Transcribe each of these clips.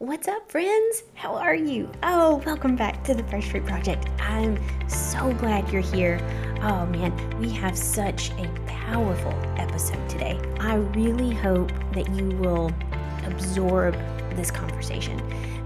What's up, friends? How are you? Oh, welcome back to the Fresh Fruit Project. I'm so glad you're here. Oh man, we have such a powerful episode today. I really hope that you will absorb this conversation.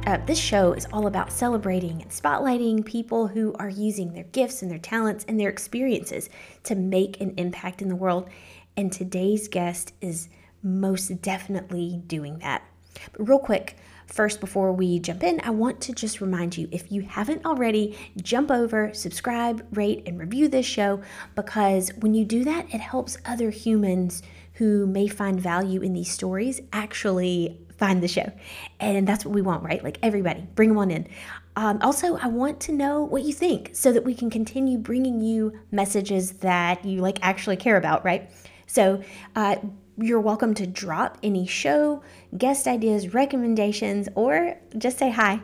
Uh, this show is all about celebrating and spotlighting people who are using their gifts and their talents and their experiences to make an impact in the world. And today's guest is most definitely doing that. But real quick, First, before we jump in, I want to just remind you if you haven't already, jump over, subscribe, rate, and review this show because when you do that, it helps other humans who may find value in these stories actually find the show. And that's what we want, right? Like everybody, bring them on in. Um, also, I want to know what you think so that we can continue bringing you messages that you like actually care about, right? So, uh, you're welcome to drop any show, guest ideas, recommendations, or just say hi.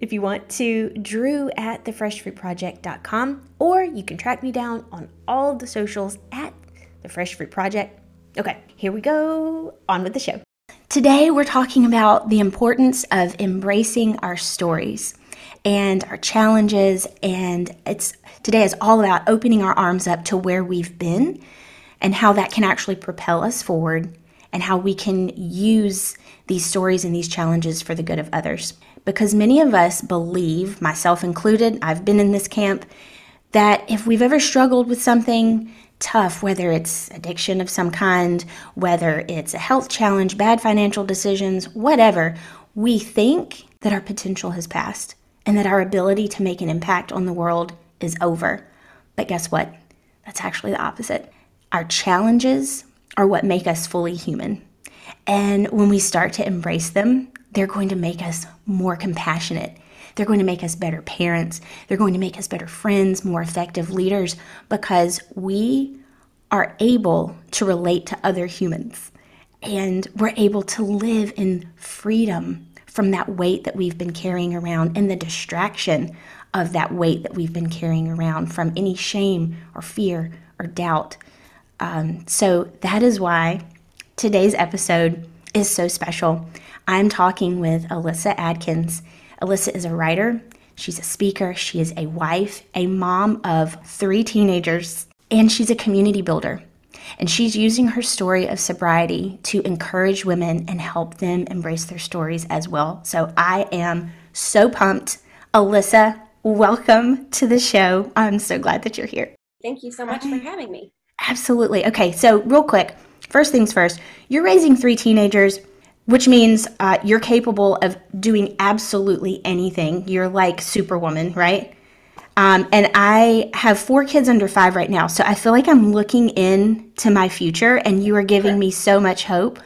If you want to drew at thefreshfruitproject.com or you can track me down on all the socials at the fresh fruit project okay here we go. On with the show. Today we're talking about the importance of embracing our stories and our challenges and it's today is all about opening our arms up to where we've been and how that can actually propel us forward and how we can use these stories and these challenges for the good of others. Because many of us believe, myself included, I've been in this camp, that if we've ever struggled with something tough, whether it's addiction of some kind, whether it's a health challenge, bad financial decisions, whatever, we think that our potential has passed and that our ability to make an impact on the world is over. But guess what? That's actually the opposite. Our challenges are what make us fully human. And when we start to embrace them, they're going to make us more compassionate. They're going to make us better parents. They're going to make us better friends, more effective leaders, because we are able to relate to other humans. And we're able to live in freedom from that weight that we've been carrying around and the distraction of that weight that we've been carrying around from any shame or fear or doubt um, so that is why today's episode is so special. I'm talking with Alyssa Adkins. Alyssa is a writer, she's a speaker, she is a wife, a mom of three teenagers, and she's a community builder. And she's using her story of sobriety to encourage women and help them embrace their stories as well. So I am so pumped. Alyssa, welcome to the show. I'm so glad that you're here. Thank you so much for having me. Absolutely. Okay, so real quick, first things first, you're raising three teenagers, which means uh, you're capable of doing absolutely anything. You're like Superwoman, right? Um, and I have four kids under five right now, so I feel like I'm looking in to my future, and you are giving me so much hope.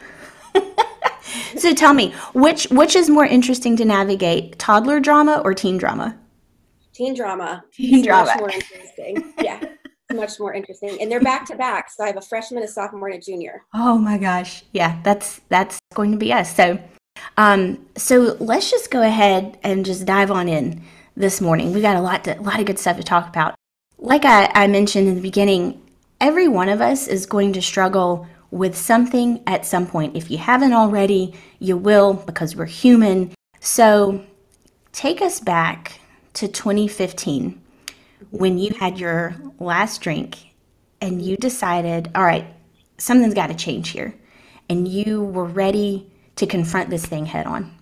so tell me, which which is more interesting to navigate, toddler drama or teen drama? Teen drama. Teen drama. Much more interesting. Yeah much more interesting. And they're back to back. So I have a freshman, a sophomore, and a junior. Oh my gosh. Yeah, that's that's going to be us. So um so let's just go ahead and just dive on in this morning. We got a lot to, a lot of good stuff to talk about. Like I, I mentioned in the beginning, every one of us is going to struggle with something at some point. If you haven't already, you will because we're human. So take us back to 2015 when you had your last drink and you decided, all right, something's got to change here, and you were ready to confront this thing head on?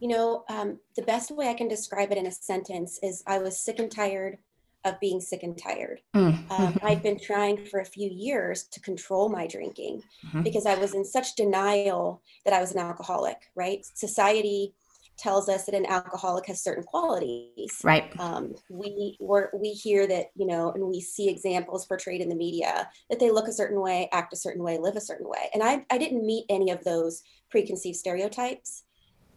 You know, um, the best way I can describe it in a sentence is I was sick and tired of being sick and tired. Mm. Um, I'd been trying for a few years to control my drinking mm-hmm. because I was in such denial that I was an alcoholic, right? Society tells us that an alcoholic has certain qualities. Right. Um, we we hear that you know, and we see examples portrayed in the media that they look a certain way, act a certain way, live a certain way. And I I didn't meet any of those preconceived stereotypes.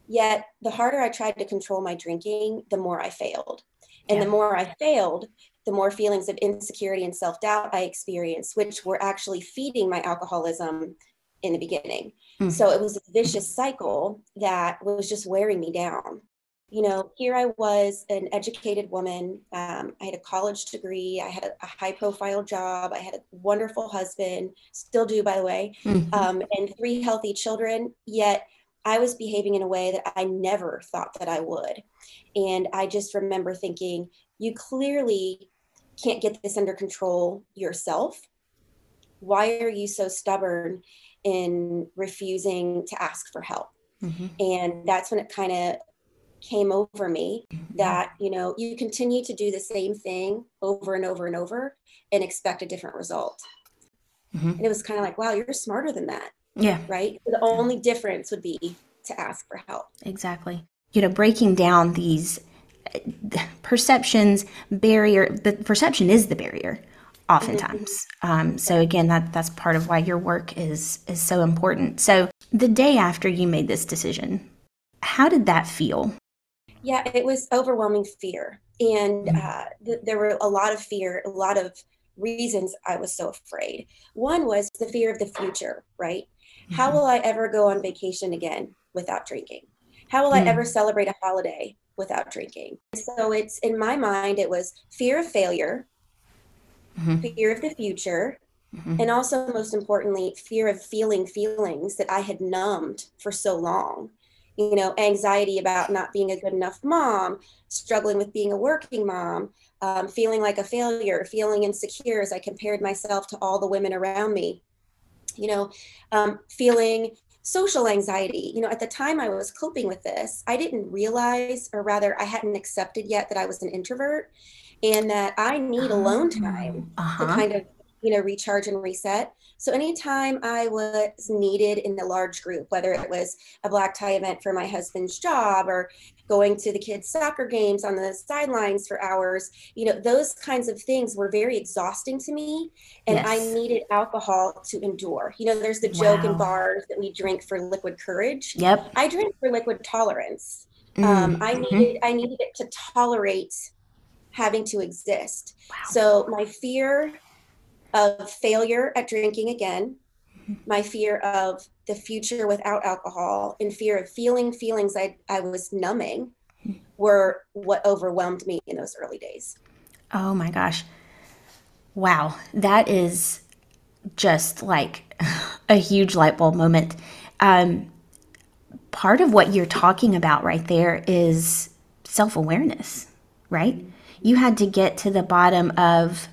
Yet the harder I tried to control my drinking, the more I failed. And yeah. the more I failed, the more feelings of insecurity and self doubt I experienced, which were actually feeding my alcoholism in the beginning. Mm-hmm. So it was a vicious cycle that was just wearing me down. You know, here I was, an educated woman. Um, I had a college degree. I had a, high profile job. I had a wonderful husband, still do, by the way, mm-hmm. um, and three healthy children. Yet I was behaving in a way that I never thought that I would. And I just remember thinking, you clearly can't get this under control yourself. Why are you so stubborn in refusing to ask for help? Mm-hmm. And that's when it kind of came over me mm-hmm. that, you know, you continue to do the same thing over and over and over and expect a different result. Mm-hmm. And it was kind of like, wow, you're smarter than that. Yeah. Right. The only difference would be to ask for help. Exactly. You know, breaking down these perceptions, barrier, the perception is the barrier oftentimes. Um, so again, that that's part of why your work is is so important. So the day after you made this decision, how did that feel? Yeah, it was overwhelming fear, and mm-hmm. uh, th- there were a lot of fear, a lot of reasons I was so afraid. One was the fear of the future, right? Mm-hmm. How will I ever go on vacation again without drinking? How will mm-hmm. I ever celebrate a holiday without drinking? So it's in my mind, it was fear of failure, mm-hmm. fear of the future, mm-hmm. and also, most importantly, fear of feeling feelings that I had numbed for so long. You know, anxiety about not being a good enough mom, struggling with being a working mom, um, feeling like a failure, feeling insecure as I compared myself to all the women around me. You know, um, feeling social anxiety. You know, at the time I was coping with this, I didn't realize, or rather, I hadn't accepted yet that I was an introvert and that I need alone time uh-huh. to kind of, you know, recharge and reset. So anytime I was needed in a large group, whether it was a black tie event for my husband's job or going to the kids' soccer games on the sidelines for hours, you know, those kinds of things were very exhausting to me. And yes. I needed alcohol to endure. You know, there's the joke wow. in bars that we drink for liquid courage. Yep. I drink for liquid tolerance. Mm-hmm. Um, I needed I needed it to tolerate having to exist. Wow. So my fear of failure at drinking again, my fear of the future without alcohol, and fear of feeling feelings I, I was numbing were what overwhelmed me in those early days. Oh my gosh. Wow. That is just like a huge light bulb moment. Um, part of what you're talking about right there is self awareness, right? You had to get to the bottom of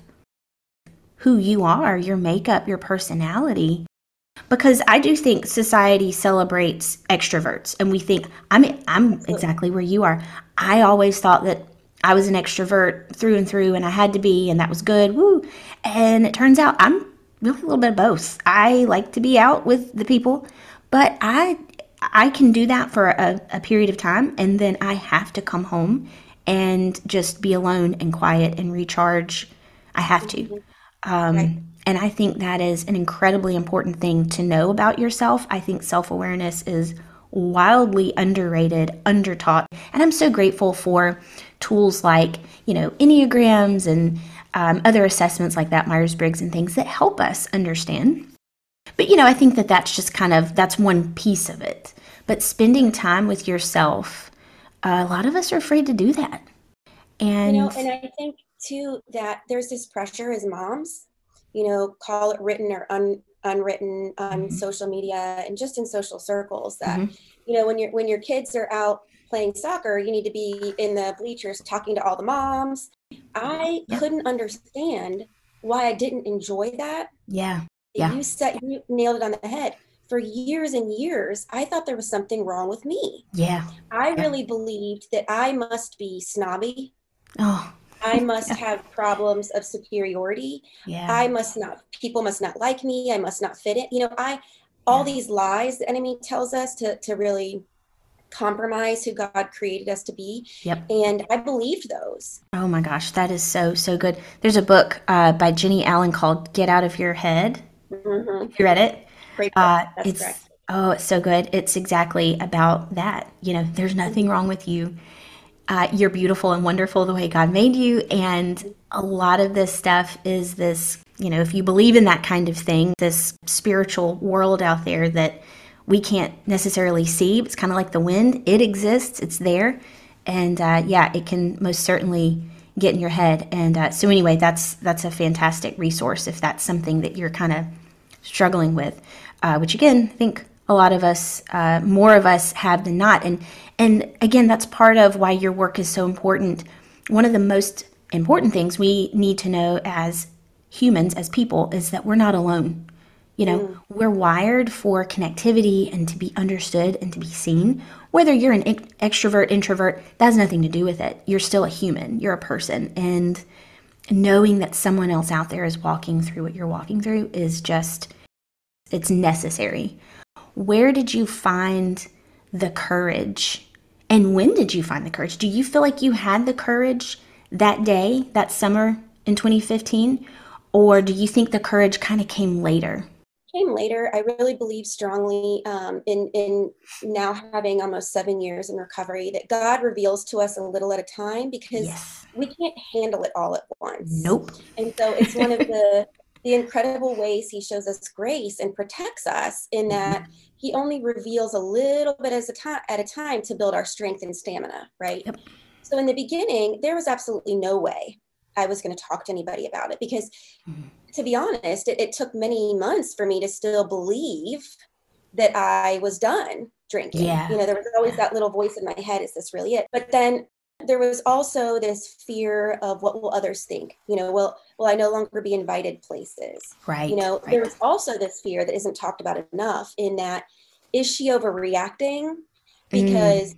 who you are, your makeup, your personality. Because I do think society celebrates extroverts and we think I'm I'm exactly where you are. I always thought that I was an extrovert through and through and I had to be and that was good. Woo. And it turns out I'm really a little bit of both. I like to be out with the people, but I I can do that for a, a period of time and then I have to come home and just be alone and quiet and recharge. I have to. Mm-hmm. Um, right. And I think that is an incredibly important thing to know about yourself. I think self awareness is wildly underrated, undertaught. And I'm so grateful for tools like, you know, Enneagrams and um, other assessments like that, Myers Briggs and things that help us understand. But, you know, I think that that's just kind of, that's one piece of it. But spending time with yourself, uh, a lot of us are afraid to do that. And, you know, and I think too that there's this pressure as moms, you know, call it written or un, unwritten on mm-hmm. social media and just in social circles that, mm-hmm. you know, when your when your kids are out playing soccer, you need to be in the bleachers talking to all the moms. I yeah. couldn't understand why I didn't enjoy that. Yeah. Yeah. You said you nailed it on the head. For years and years, I thought there was something wrong with me. Yeah. I yeah. really believed that I must be snobby. Oh, I must have problems of superiority. Yeah. I must not, people must not like me. I must not fit it. You know, I, all yeah. these lies the enemy tells us to, to really compromise who God created us to be. Yep. And I believed those. Oh my gosh, that is so, so good. There's a book uh, by Jennie Allen called Get Out of Your Head. Mm-hmm. You read it? Great. Uh, That's it's, correct. Oh, it's so good. It's exactly about that. You know, there's nothing wrong with you uh, you're beautiful and wonderful the way God made you. And a lot of this stuff is this, you know, if you believe in that kind of thing, this spiritual world out there that we can't necessarily see. It's kind of like the wind, it exists, it's there. And uh, yeah, it can most certainly get in your head. And uh, so, anyway, that's that's a fantastic resource if that's something that you're kind of struggling with, uh, which again, I think a lot of us, uh, more of us have than not. And and again, that's part of why your work is so important. One of the most important things we need to know as humans, as people, is that we're not alone. You know, mm. we're wired for connectivity and to be understood and to be seen. Whether you're an extrovert, introvert, that has nothing to do with it. You're still a human, you're a person. And knowing that someone else out there is walking through what you're walking through is just, it's necessary. Where did you find the courage? And when did you find the courage? Do you feel like you had the courage that day, that summer in 2015? Or do you think the courage kind of came later? Came later. I really believe strongly um, in in now having almost seven years in recovery that God reveals to us a little at a time because yes. we can't handle it all at once. Nope. And so it's one of the the incredible ways He shows us grace and protects us in that mm-hmm. He only reveals a little bit as a time at a time to build our strength and stamina. Right. Yep. So in the beginning, there was absolutely no way I was going to talk to anybody about it because, mm-hmm. to be honest, it, it, took many months for me to still believe that I was done drinking. Yeah. You know, there was always that little voice in my head is this really it? But then there was also this fear of what will others think you know will will i no longer be invited places right you know right. there was also this fear that isn't talked about enough in that is she overreacting because mm.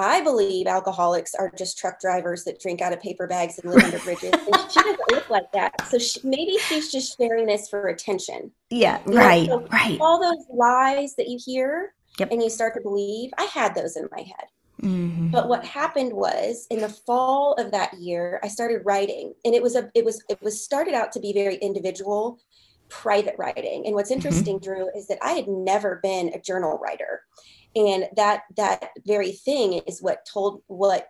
I believe alcoholics are just truck drivers that drink out of paper bags and live under bridges. And she doesn't look like that. So she, maybe she's just sharing this for attention. Yeah, you right, so right. All those lies that you hear yep. and you start to believe, I had those in my head. Mm-hmm. But what happened was in the fall of that year, I started writing, and it was a it was it was started out to be very individual, private writing. And what's mm-hmm. interesting, mm-hmm. Drew, is that I had never been a journal writer and that that very thing is what told what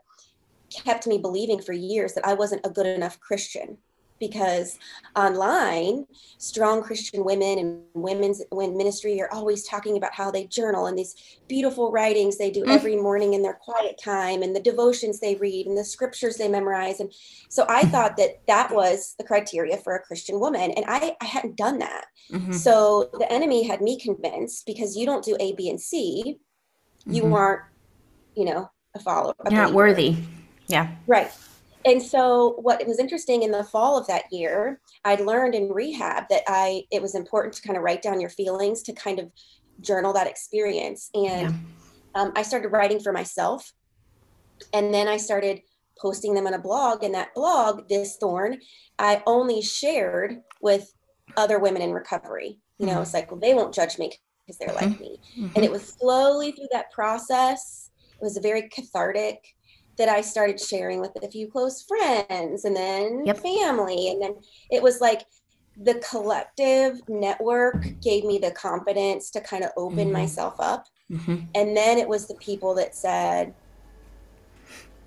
kept me believing for years that I wasn't a good enough Christian because online strong christian women and women's when ministry are always talking about how they journal and these beautiful writings they do mm. every morning in their quiet time and the devotions they read and the scriptures they memorize and so i thought that that was the criteria for a christian woman and i, I hadn't done that mm-hmm. so the enemy had me convinced because you don't do a b and c you mm-hmm. aren't, you know, a follower. A You're not worthy. Yeah. Right. And so what was interesting in the fall of that year, I'd learned in rehab that I it was important to kind of write down your feelings to kind of journal that experience. And yeah. um, I started writing for myself. And then I started posting them on a blog. And that blog, This Thorn, I only shared with other women in recovery. You know, mm-hmm. it's like, well, they won't judge me because they're mm-hmm. like me. Mm-hmm. And it was slowly through that process, it was a very cathartic that I started sharing with a few close friends and then yep. family. And then it was like the collective network gave me the confidence to kind of open mm-hmm. myself up. Mm-hmm. And then it was the people that said,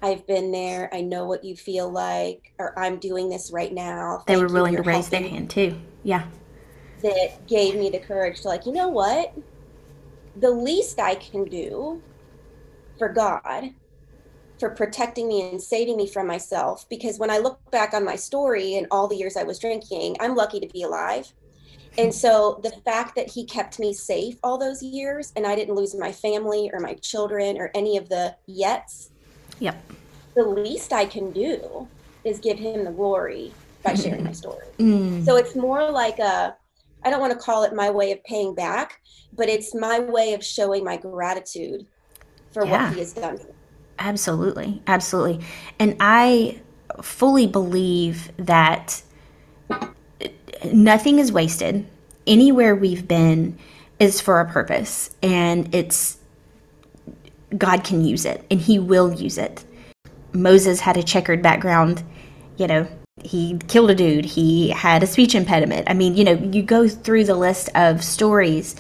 I've been there. I know what you feel like, or I'm doing this right now. Thank they were willing to raise their hand too. Yeah that gave me the courage to like, you know what? The least I can do for God for protecting me and saving me from myself because when I look back on my story and all the years I was drinking, I'm lucky to be alive. And so the fact that he kept me safe all those years and I didn't lose my family or my children or any of the yets. Yep. The least I can do is give him the glory by sharing my story. Mm. So it's more like a I don't want to call it my way of paying back, but it's my way of showing my gratitude for yeah. what he has done. Absolutely. Absolutely. And I fully believe that nothing is wasted. Anywhere we've been is for a purpose, and it's God can use it, and He will use it. Moses had a checkered background, you know, he killed a dude, he had a speech impediment. I mean, you know, you go through the list of stories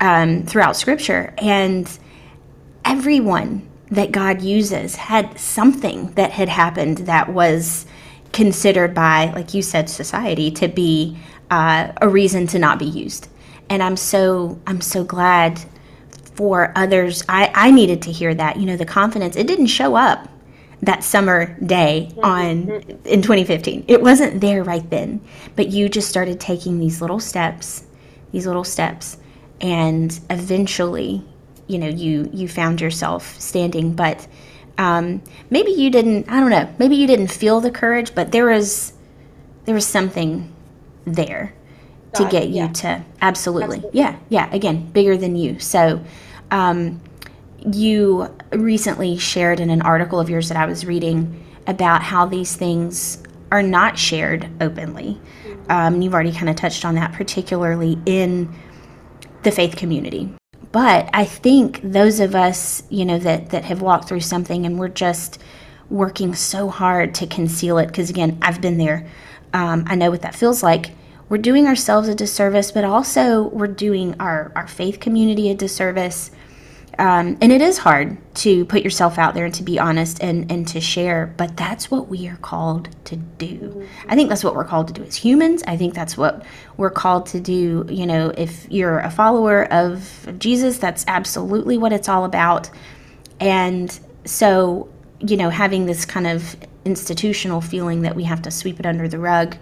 um, throughout scripture, and everyone that God uses had something that had happened that was considered by, like you said, society to be uh, a reason to not be used. And I'm so I'm so glad for others. I, I needed to hear that. You know, the confidence. It didn't show up that summer day on in 2015. It wasn't there right then, but you just started taking these little steps, these little steps, and eventually, you know, you you found yourself standing, but um, maybe you didn't. I don't know. Maybe you didn't feel the courage, but there was there was something there to get you to absolutely. absolutely. yeah yeah again bigger than you so um, you recently shared in an article of yours that i was reading about how these things are not shared openly mm-hmm. um, you've already kind of touched on that particularly in the faith community but i think those of us you know that that have walked through something and we're just working so hard to conceal it because again i've been there um, i know what that feels like we're doing ourselves a disservice, but also we're doing our, our faith community a disservice. Um, and it is hard to put yourself out there and to be honest and, and to share, but that's what we are called to do. I think that's what we're called to do as humans. I think that's what we're called to do. You know, if you're a follower of Jesus, that's absolutely what it's all about. And so, you know, having this kind of institutional feeling that we have to sweep it under the rug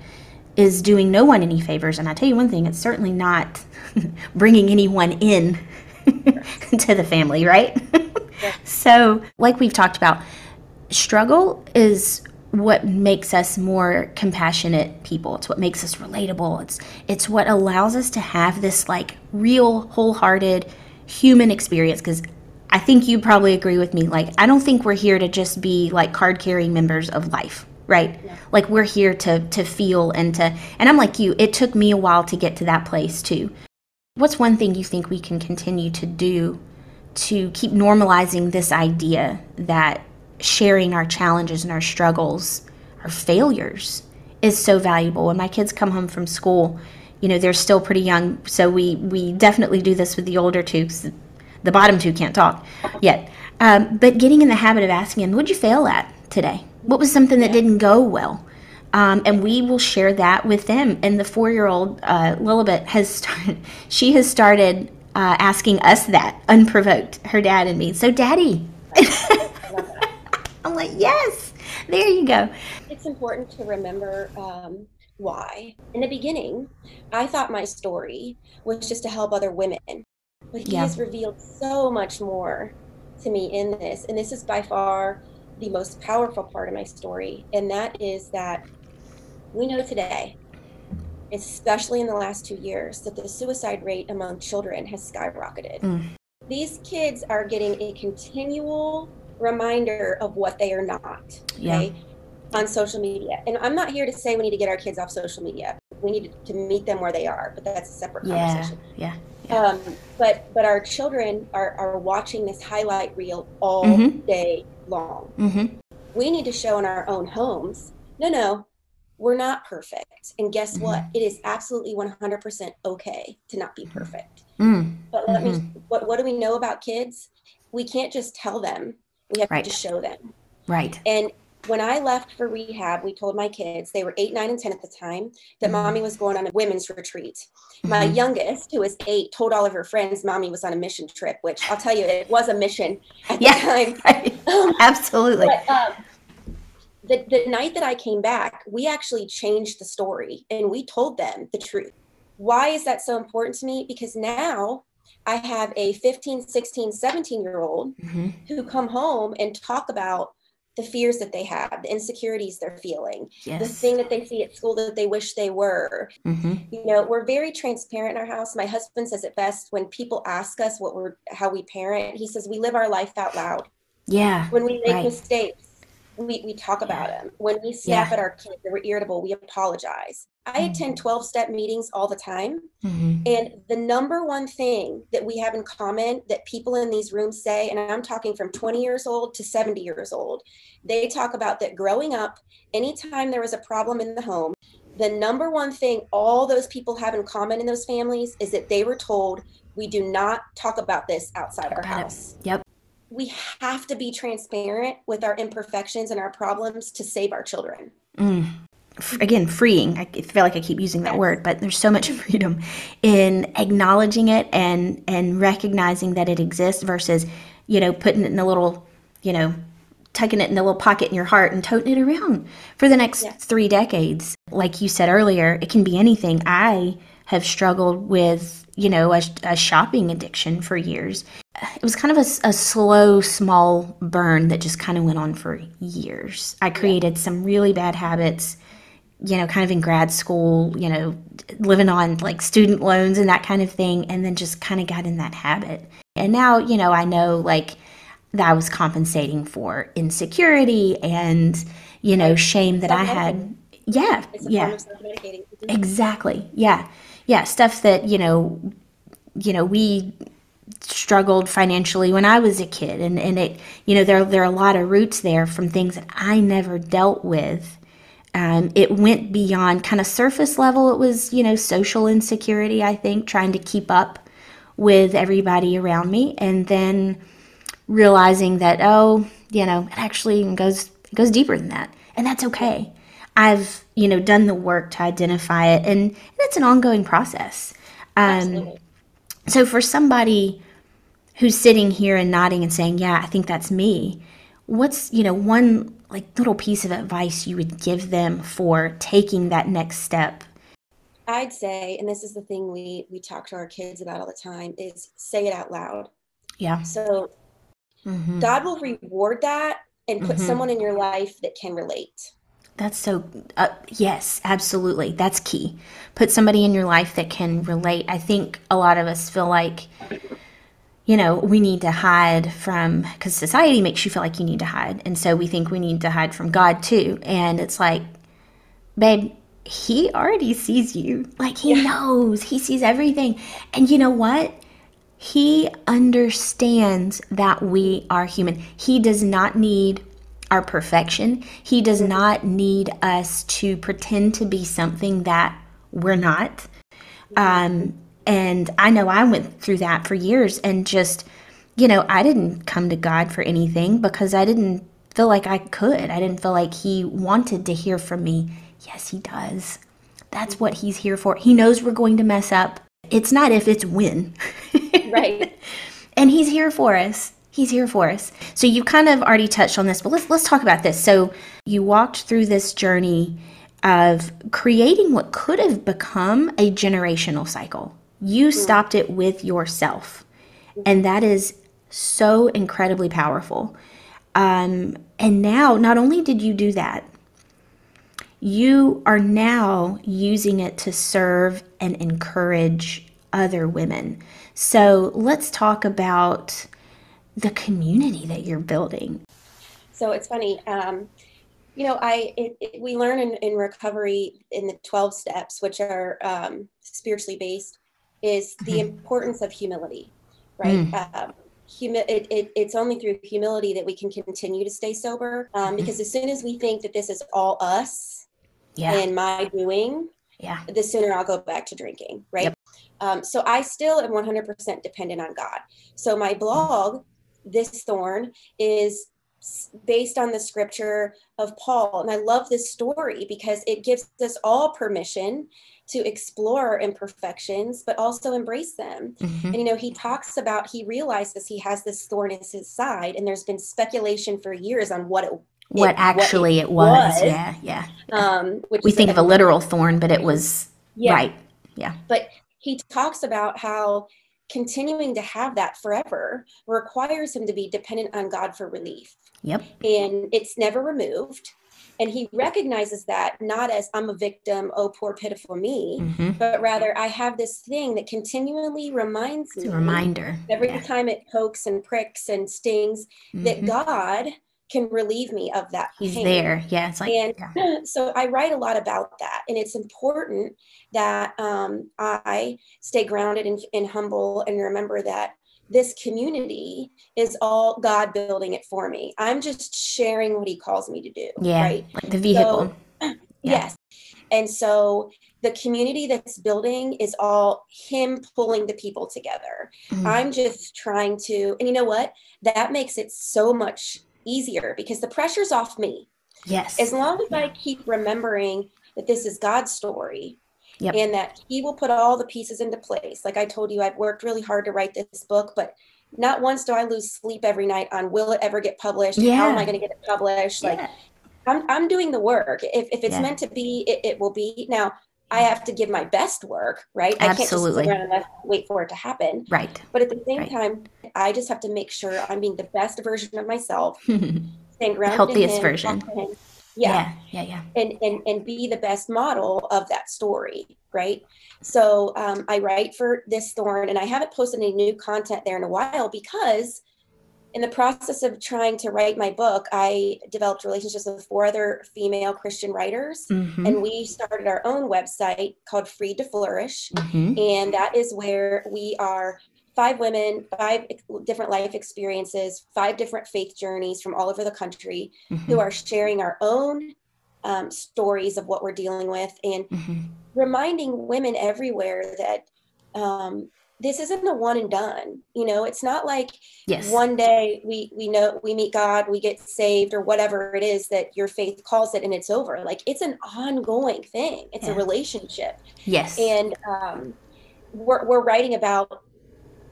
is doing no one any favors. And I tell you one thing, it's certainly not bringing anyone in to the family, right? So, like we've talked about, struggle is what makes us more compassionate people. It's what makes us relatable. It's it's what allows us to have this like real wholehearted human experience cuz I think you probably agree with me like I don't think we're here to just be like card carrying members of life right yeah. like we're here to to feel and to and i'm like you it took me a while to get to that place too what's one thing you think we can continue to do to keep normalizing this idea that sharing our challenges and our struggles our failures is so valuable? When my kids come home from school you know they're still pretty young so we we definitely do this with the older two the bottom two can't talk yet. Um, but getting in the habit of asking them what'd you fail at today? What was something that didn't go well? Um, and we will share that with them. And the four-year-old uh, Lilibet has started. She has started uh, asking us that unprovoked. Her dad and me. So, Daddy. I'm like, yes. There you go. It's important to remember um, why. In the beginning, I thought my story was just to help other women, but he yeah. has revealed so much more to me in this. And this is by far the most powerful part of my story, and that is that we know today, especially in the last two years, that the suicide rate among children has skyrocketed. Mm. These kids are getting a continual reminder of what they are not. Okay? Yeah. On social media. And I'm not here to say we need to get our kids off social media. We need to meet them where they are, but that's a separate yeah. conversation. Yeah. yeah. Um, but but our children are, are watching this highlight reel all mm-hmm. day long. Mm-hmm. We need to show in our own homes no, no, we're not perfect. And guess mm-hmm. what? It is absolutely 100% okay to not be perfect. Mm-hmm. But let me, mm-hmm. what, what do we know about kids? We can't just tell them, we have right. to show them. Right. And when I left for rehab, we told my kids, they were eight, nine, and 10 at the time, that mm-hmm. mommy was going on a women's retreat. Mm-hmm. My youngest, who was eight, told all of her friends mommy was on a mission trip, which I'll tell you, it was a mission at yeah, the time. Um, Absolutely. But, um, the, the night that I came back, we actually changed the story and we told them the truth. Why is that so important to me? Because now I have a 15, 16, 17 year old mm-hmm. who come home and talk about the fears that they have, the insecurities they're feeling, yes. the thing that they see at school that they wish they were. Mm-hmm. You know, we're very transparent in our house. My husband says it best when people ask us what we're how we parent. He says we live our life out loud. Yeah. When we make right. mistakes, we, we talk about them. When we snap yeah. at our kids we're irritable, we apologize. I mm-hmm. attend 12 step meetings all the time. Mm-hmm. And the number one thing that we have in common that people in these rooms say, and I'm talking from 20 years old to 70 years old, they talk about that growing up, anytime there was a problem in the home, the number one thing all those people have in common in those families is that they were told, we do not talk about this outside our house. It. Yep we have to be transparent with our imperfections and our problems to save our children. Mm. Again, freeing. I feel like I keep using that word, but there's so much freedom in acknowledging it and and recognizing that it exists versus, you know, putting it in a little, you know, tucking it in a little pocket in your heart and toting it around for the next yes. three decades. Like you said earlier, it can be anything. I have struggled with you know, a, a shopping addiction for years. It was kind of a, a slow, small burn that just kind of went on for years. I created some really bad habits, you know, kind of in grad school, you know, living on like student loans and that kind of thing, and then just kind of got in that habit. And now, you know, I know like that I was compensating for insecurity and, you know, shame that I had. Yeah. yeah. Mm-hmm. Exactly. Yeah. Yeah. Stuff that, you know, you know, we struggled financially when I was a kid and, and it, you know, there, there are a lot of roots there from things that I never dealt with. Um, it went beyond kind of surface level. It was, you know, social insecurity, I think, trying to keep up with everybody around me. And then, realizing that oh you know it actually goes goes deeper than that and that's okay i've you know done the work to identify it and, it's an ongoing process um, so for somebody who's sitting here and nodding and saying yeah i think that's me what's you know one like little piece of advice you would give them for taking that next step i'd say and this is the thing we we talk to our kids about all the time is say it out loud yeah so Mm-hmm. God will reward that and put mm-hmm. someone in your life that can relate. That's so, uh, yes, absolutely. That's key. Put somebody in your life that can relate. I think a lot of us feel like, you know, we need to hide from, because society makes you feel like you need to hide. And so we think we need to hide from God too. And it's like, babe, he already sees you. Like he yeah. knows, he sees everything. And you know what? He understands that we are human. He does not need our perfection. He does mm-hmm. not need us to pretend to be something that we're not. Mm-hmm. Um, and I know I went through that for years and just, you know, I didn't come to God for anything because I didn't feel like I could. I didn't feel like He wanted to hear from me. Yes, He does. That's mm-hmm. what He's here for. He knows we're going to mess up. It's not if, it's when. right. and he's here for us. He's here for us. So you kind of already touched on this, but let's let's talk about this. So you walked through this journey of creating what could have become a generational cycle. You mm-hmm. stopped it with yourself. And that is so incredibly powerful. Um, and now, not only did you do that, you are now using it to serve and encourage other women. So let's talk about the community that you're building. So it's funny. Um, you know, I it, it, we learn in, in recovery in the 12 steps, which are um, spiritually based, is the mm-hmm. importance of humility, right? Mm. Um, humi- it, it, it's only through humility that we can continue to stay sober. Um, mm-hmm. Because as soon as we think that this is all us yeah. and my doing, yeah. the sooner I'll go back to drinking, right? Yep. Um, so I still am 100% dependent on God. So my blog, This Thorn, is based on the scripture of Paul. And I love this story because it gives us all permission to explore imperfections, but also embrace them. Mm-hmm. And, you know, he talks about, he realizes he has this thorn in his side, and there's been speculation for years on what it what it, actually what it, it was. was. Yeah, yeah. Um, we think of a literal thorn, but it was yeah. right. Yeah. But he talks about how continuing to have that forever requires him to be dependent on God for relief. Yep. And it's never removed. And he recognizes that not as I'm a victim, oh, poor, pitiful me, mm-hmm. but rather I have this thing that continually reminds it's me. A reminder. Every yeah. time it pokes and pricks and stings, mm-hmm. that God can relieve me of that he's pain. there yeah it's like and yeah. so i write a lot about that and it's important that um, i stay grounded and, and humble and remember that this community is all god building it for me i'm just sharing what he calls me to do yeah right like the vehicle so, yeah. yes and so the community that's building is all him pulling the people together. Mm-hmm. I'm just trying to, and you know what? That makes it so much easier because the pressure's off me. Yes. As long as yeah. I keep remembering that this is God's story yep. and that He will put all the pieces into place. Like I told you, I've worked really hard to write this book, but not once do I lose sleep every night on will it ever get published? Yeah. How am I going to get it published? Yeah. Like I'm, I'm doing the work. If, if it's meant to be, it, it will be. Now, I have to give my best work, right? Absolutely. I can't just sit around and wait for it to happen. Right. But at the same Right. time, I just have to make sure I'm being the best version of myself, staying grounded Healthiest in version. to. Yeah. yeah, yeah. And, and and be the best model of that story, right? So um, I write for this thorn, and I haven't posted any new content there in a while because in the process of trying to write my book, I developed relationships with four other female Christian writers, Mhm, and we started our own website called Freed to Flourish. mhm. And that is where we are five women, five different life experiences, five different faith journeys from all over the country who Mhm, are sharing our own um, stories of what we're dealing with and mhm. reminding women everywhere that um, this isn't a one and done. You know, it's not like Yes. one day we we know we meet God, we get saved, or whatever it is that your faith calls it, and it's over. Like it's an ongoing thing. It's Yeah. a relationship yes. and um, we're, we're writing about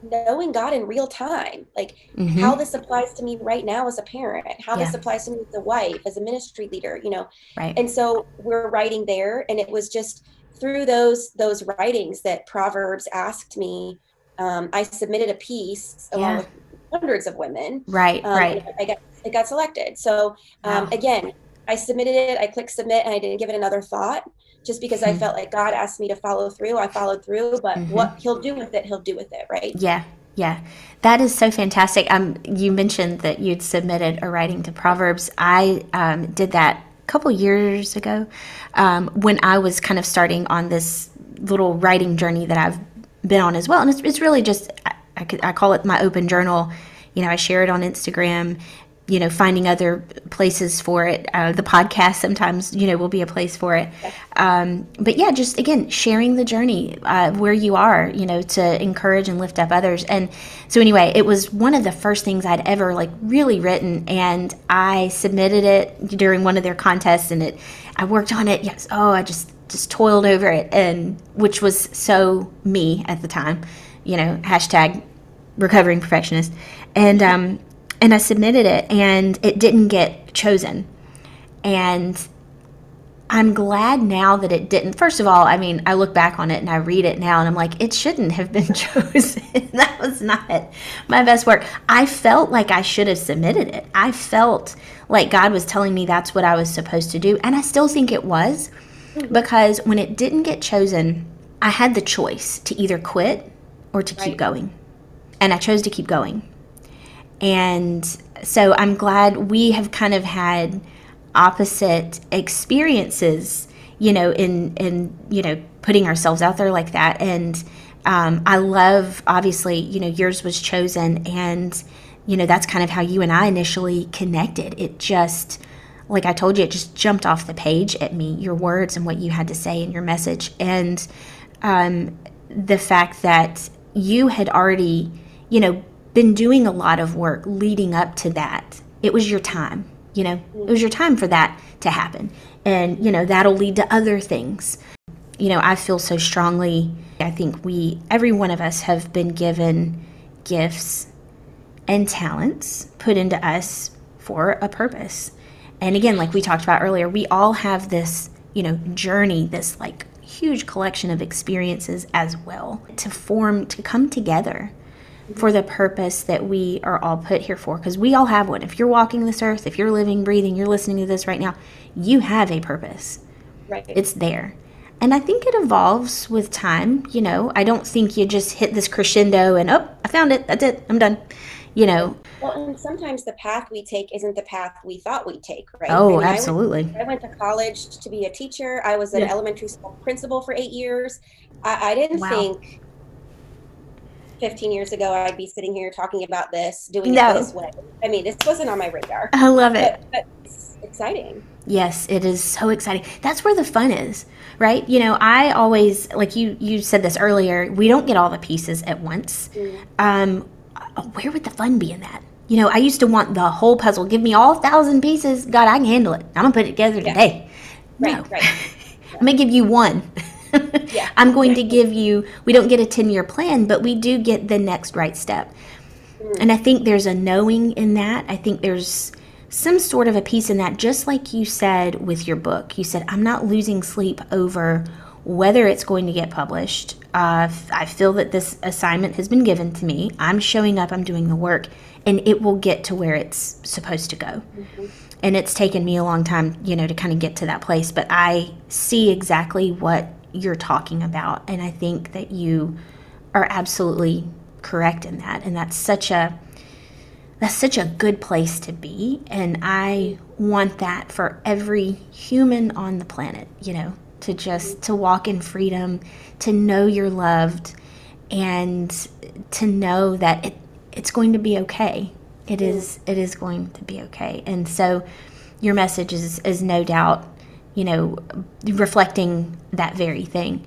knowing God in real time, like Mhm. how this applies to me right now as a parent, how this applies to me as a wife, as a ministry leader, you know. right. And so we're writing there, and it was just through those those writings that Proverbs asked me. Um, I submitted a piece along Yeah. with hundreds of women. right. Um, right. I got it got selected. So um, Wow. again, I submitted it. I clicked submit, and I didn't give it another thought, just because I Mhm. felt like God asked me to follow through. I followed through, but Mhm. what He'll do with it, He'll do with it, right? Yeah, yeah. That is so fantastic. Um, you mentioned that you'd submitted a writing to Proverbs. I um, did that couple years ago um, when I was kind of starting on this little writing journey that I've been on as well. And it's, it's really just, I, I, I call it my open journal. You know, I share it on Instagram. You know, finding other places for it. Uh, the podcast sometimes, you know, will be a place for it. Um, but yeah, just again, sharing the journey uh, where you are, you know, to encourage and lift up others. And so, anyway, it was one of the first things I'd ever like really written, and I submitted it during one of their contests, and it, I worked on it. Yes, oh, I just just toiled over it, and which was so me at the time, you know, hashtag recovering perfectionist, and um, and I submitted it, and it didn't get chosen, and I'm glad now that it didn't. First of all, I mean, I look back on it and I read it now and I'm like, it shouldn't have been chosen. that was not my best work. I felt like I should have submitted it. I felt like God was telling me that's what I was supposed to do. And I still think it was because when it didn't get chosen, I had the choice to either quit or to keep going. And I chose to keep going. And so I'm glad we have kind of had opposite experiences, you know, in in you know putting ourselves out there like that. And um, I love, obviously, you know, yours was chosen, and you know that's kind of how you and I initially connected. It just like I told you, it just jumped off the page at me, your words and what you had to say in your message. And um, the fact that you had already, you know, been doing a lot of work leading up to that. It was your time, you know, it was your time for that to happen. And, you know, that'll lead to other things. You know, I feel so strongly. I think we, every one of us, have been given gifts and talents put into us for a purpose. And again, like we talked about earlier, we all have this, you know, journey, this like huge collection of experiences as well to form, to come together for the purpose that we are all put here for. Because we all have one. If you're walking this earth, if you're living, breathing, you're listening to this right now, you have a purpose. Right. It's there. And I think it evolves with time. You know, I don't think you just hit this crescendo and, oh, I found it. That's it. I'm done. You know, well, and sometimes the path we take isn't the path we thought we'd take, right? Oh, I oh, mean, I went- absolutely. I went to college to be a teacher. I was an Yeah. elementary school principal for eight years. I, I didn't Wow. think 15 years ago I'd be sitting here talking about this, doing No. it this way. I mean, this wasn't on my radar, I love it. but, but it's exciting. Yes, it is so exciting. That's where the fun is, right? You know, I always like you. You said this earlier. We don't get all the pieces at once. Mm. Um, where would the fun be in that? You know, I used to want the whole puzzle. Give me all thousand pieces. God, I can handle it. I'm gonna put it together Yeah. today. Right, No. right. I'm gonna give you one. Yeah. I'm going to give you. We don't get a ten year plan, but we do get the next right step. Mm. And I think there's a knowing in that. I think there's some sort of a piece in that, just like you said with your book. You said, I'm not losing sleep over whether it's going to get published. Uh, I feel that this assignment has been given to me. I'm showing up, I'm doing the work, and it will get to where it's supposed to go. Mm-hmm. And it's taken me a long time, you know, to kind of get to that place. But I see exactly what you're talking about. And I think that you are absolutely correct in that. And that's such a that's such a good place to be and i want that for every human on the planet you know to just to walk in freedom to know you're loved and to know that it, it's going to be okay it is it is going to be okay and so your message is is no doubt you know reflecting that very thing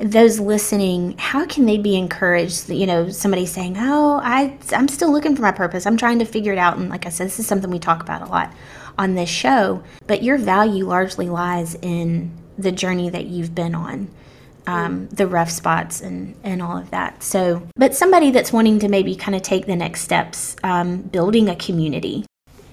those listening, how can they be encouraged? You know, somebody saying, "Oh, I I'm still looking for my purpose. I'm trying to figure it out." And like I said, this is something we talk about a lot on this show. But your value largely lies in the journey that you've been on, um, the rough spots and and all of that. So, but somebody that's wanting to maybe kind of take the next steps, um, building a community.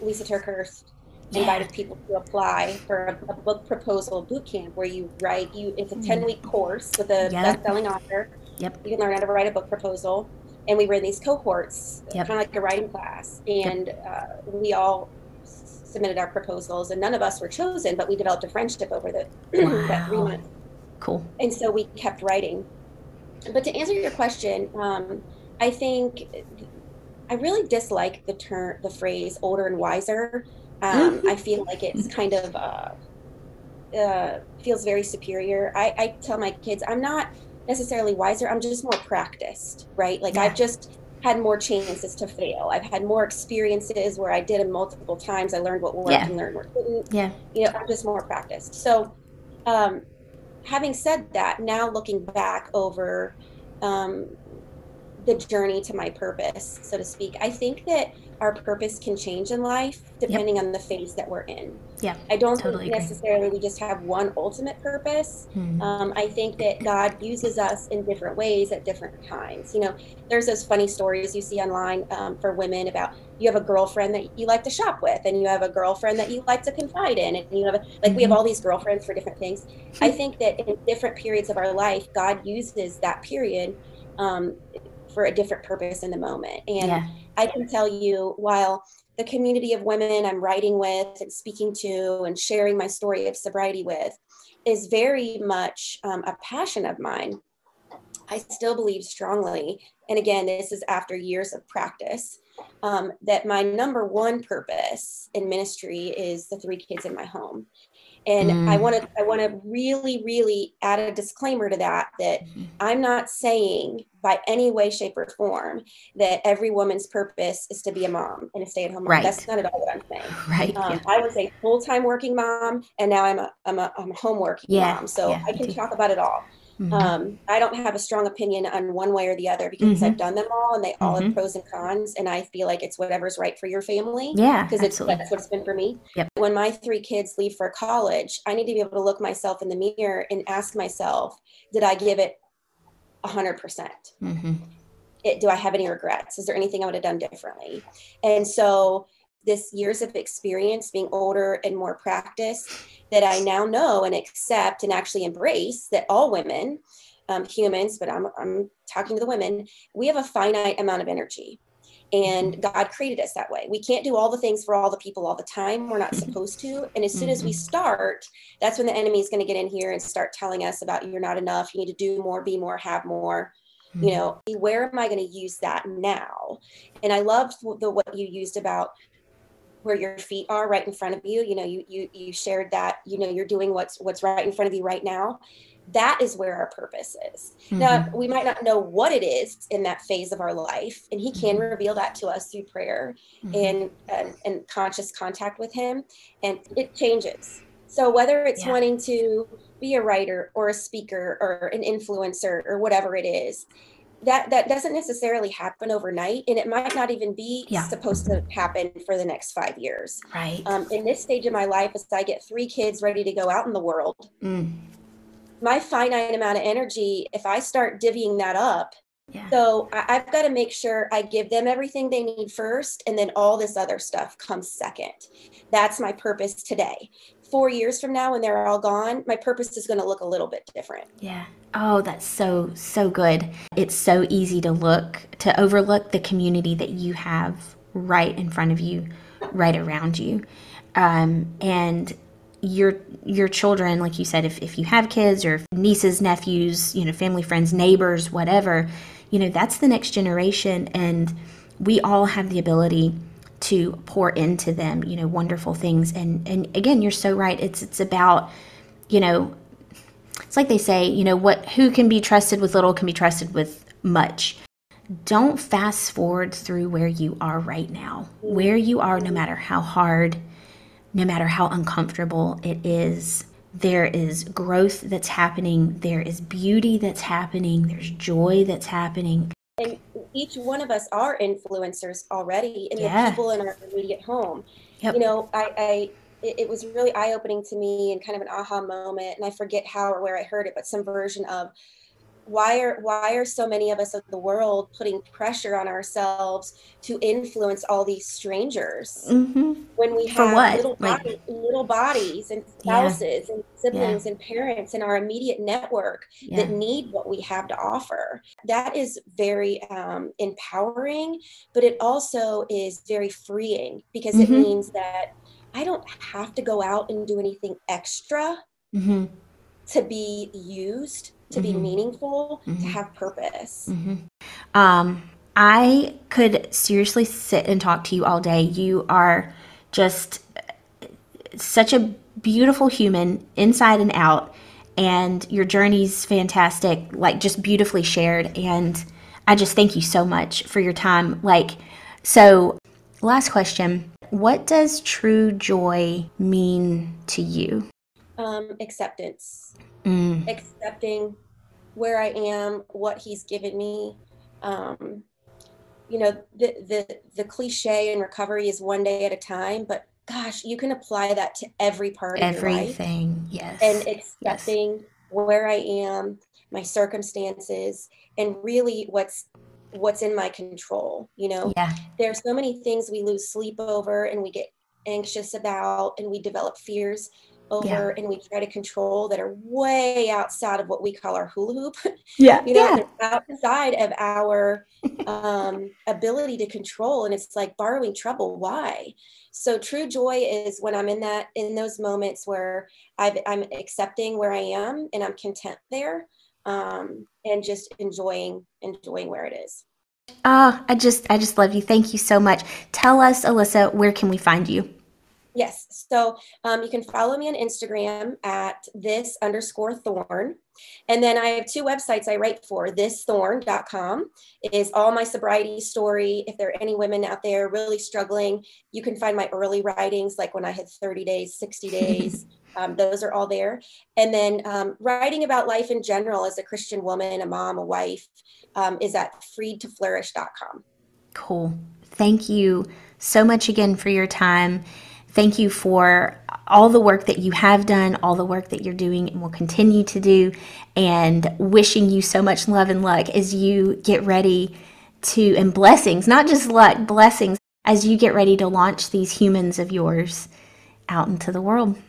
Lisa TerKeurst yeah. invited people to apply for a, a, book proposal boot camp where you write you it's a hmm. 10 week course with a yep. best-selling author yep you can learn how to write a book proposal and we were in these cohorts yep. kind of like a writing class and yep. uh, we all submitted our proposals and none of us were chosen but we developed a friendship over the wow. that three months cool and so we kept writing but to answer your question um, i think i really dislike the term the phrase older and wiser um, I feel like it's kind of uh, uh, feels very superior. I, I tell my kids I'm not necessarily wiser. I'm just more practiced, right? Like yeah. I've just had more chances to fail. I've had more experiences where I did it multiple times. I learned what worked yeah. and learned what didn't. Yeah. You know, I'm just more practiced. So, um, having said that, now looking back over um, the journey to my purpose, so to speak, I think that our purpose can change in life depending yep. on the phase that we're in. Yeah. I don't totally think necessarily agree. we just have one ultimate purpose. Mm-hmm. Um, I think that God uses us in different ways at different times. You know, there's those funny stories you see online um, for women about you have a girlfriend that you like to shop with, and you have a girlfriend that you like to confide in, and you have a, like mm-hmm. we have mm-hmm. all these girlfriends for different things. I think that in different periods of our life, God uses that period um, for a different purpose in the moment. And yeah. I can tell you, while the community of women I'm writing with and speaking to and sharing my story of sobriety with is very much um, a passion of mine. I still believe strongly, and again, this is after years of practice, um, that my number one purpose in ministry is the three kids in my home and mm. i want to i want to really really add a disclaimer to that that mm-hmm. i'm not saying by any way shape or form that every woman's purpose is to be a mom and a stay-at-home mom right. that's not at all what i'm saying right um, yeah. i was a full-time working mom and now i'm a i'm a, I'm a home working yeah. mom so yeah. i can talk about it all Mm-hmm. Um, I don't have a strong opinion on one way or the other because mm-hmm. I've done them all and they all mm-hmm. have pros and cons. And I feel like it's whatever's right for your family. Yeah. Because it's that's what's been for me. Yep. When my three kids leave for college, I need to be able to look myself in the mirror and ask myself, did I give it a hundred percent? Mm-hmm. Do I have any regrets? Is there anything I would have done differently? And so this years of experience being older and more practiced that I now know and accept and actually embrace that all women, um, humans, but I'm, I'm talking to the women, we have a finite amount of energy. And mm-hmm. God created us that way. We can't do all the things for all the people all the time. We're not mm-hmm. supposed to. And as soon as we mm-hmm. start, that's when the enemy is going to get in here and start telling us about you're not enough. You need to do more, be more, have more. You know, where am I going to use that now? And I loved the what you used about where your feet are right in front of you you know you you you shared that you know you're doing what's what's right in front of you right now that is where our purpose is mm-hmm. now we might not know what it is in that phase of our life and he can mm-hmm. reveal that to us through prayer mm-hmm. and, and, and conscious contact with him and it changes so whether it's yeah. wanting to be a writer or a speaker or an influencer or whatever it is that that doesn't necessarily happen overnight and it might not even be yeah. supposed to happen for the next five years right um, in this stage of my life as i get three kids ready to go out in the world mm. my finite amount of energy if i start divvying that up yeah. so I, i've got to make sure i give them everything they need first and then all this other stuff comes second that's my purpose today four years from now when they're all gone, my purpose is going to look a little bit different. Yeah. Oh, that's so, so good. It's so easy to look, to overlook the community that you have right in front of you, right around you. Um, and your your children like you said if, if you have kids or nieces nephews you know family friends neighbors whatever you know that's the next generation and we all have the ability to pour into them you know wonderful things. And and again you're so right. It's it's about you know it's like they say you know what who can be trusted with little can be trusted with much. Don't fast forward through where you are right now. Where you are no matter how hard no matter how uncomfortable it is there is growth that's happening. There is beauty that's happening. There's joy that's happening and each one of us are influencers already in yeah. the people in our immediate home. Yep. You know, I, I it, it was really eye opening to me and kind of an aha moment. And I forget how or where I heard it, but some version of why are why are so many of us of the world putting pressure on ourselves to influence all these strangers mm-hmm. when we have little, like, little bodies and spouses yeah. and siblings yeah. and parents in our immediate network yeah. that need what we have to offer that is very um, empowering but it also is very freeing because mm-hmm. it means that i don't have to go out and do anything extra mm-hmm. to be used to mm-hmm. be meaningful, mm-hmm. to have purpose. Mm-hmm. Um, I could seriously sit and talk to you all day. You are just such a beautiful human inside and out, and your journey's fantastic, like just beautifully shared. And I just thank you so much for your time. Like, so last question What does true joy mean to you? Um, acceptance mm. accepting where I am, what he's given me. Um, you know, the, the, the cliche in recovery is one day at a time, but gosh, you can apply that to every part Everything, of Everything, yes. And accepting yes. where I am, my circumstances, and really what's what's in my control you know yeah. there's so many things we lose sleep over and we get anxious about and we develop fears over yeah. and we try to control that are way outside of what we call our hula hoop. Yeah. you know, yeah. outside of our um, ability to control. And it's like borrowing trouble. Why? So true joy is when I'm in that, in those moments where i am accepting where I am and I'm content there um, and just enjoying, enjoying where it is. Oh, I just, I just love you. Thank you so much. Tell us, Alyssa, where can we find you? Yes. So um, you can follow me on Instagram at this underscore thorn. And then I have two websites I write for. Thisthorn.com is all my sobriety story. If there are any women out there really struggling, you can find my early writings, like when I had 30 days, 60 days. um, those are all there. And then um, writing about life in general as a Christian woman, a mom, a wife, um, is at freedtoflourish.com. Cool. Thank you so much again for your time. Thank you for all the work that you have done, all the work that you're doing and will continue to do, and wishing you so much love and luck as you get ready to, and blessings, not just luck, blessings, as you get ready to launch these humans of yours out into the world.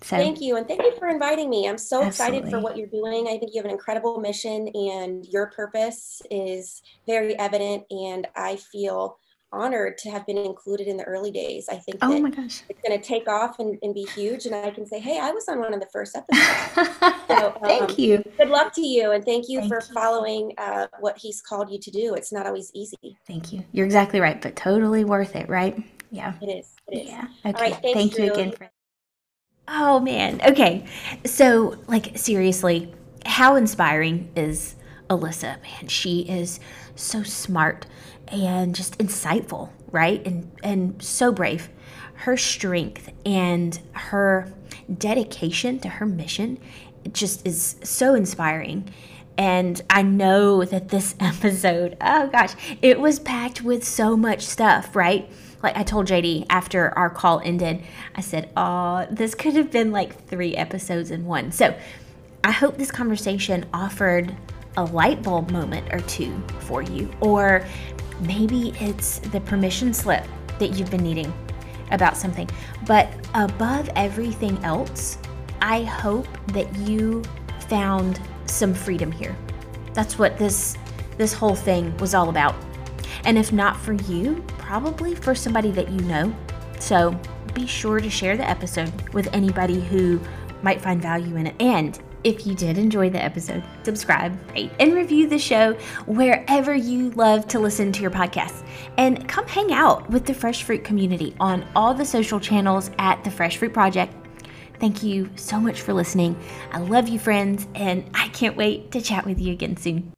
So, thank you. And thank you for inviting me. I'm so absolutely. excited for what you're doing. I think you have an incredible mission, and your purpose is very evident. And I feel honored to have been included in the early days. I think oh my gosh. it's going to take off and, and, be huge. And I can say, hey, I was on one of the first episodes. so, um, thank you. Good luck to you. And thank you thank for you. following uh, what he's called you to do. It's not always easy. Thank you. You're exactly right, but totally worth it, right? Yeah. It is. It is. Yeah. Okay. thanks, thank you again for. Oh man. Okay. So, like, seriously, how inspiring is Alyssa? Man, she is so smart and just insightful, right? And and so brave. Her strength and her dedication to her mission just is so inspiring. And I know that this episode, oh gosh, it was packed with so much stuff, right? Like I told JD after our call ended, I said, Oh, this could have been like three episodes in one. So I hope this conversation offered a light bulb moment or two for you, or Maybe it's the permission slip that you've been needing. about something. But above everything else, I hope that you found some freedom here. That's what this this whole thing was all about. And if not for you, probably for somebody that you know. So be sure to share the episode with anybody who might find value in it. And if you did enjoy the episode, subscribe, rate, and review the show wherever you love to listen to your podcasts. And come hang out with the Fresh Fruit community on all the social channels at the Fresh Fruit Project. Thank you so much for listening. I love you, friends, and I can't wait to chat with you again soon.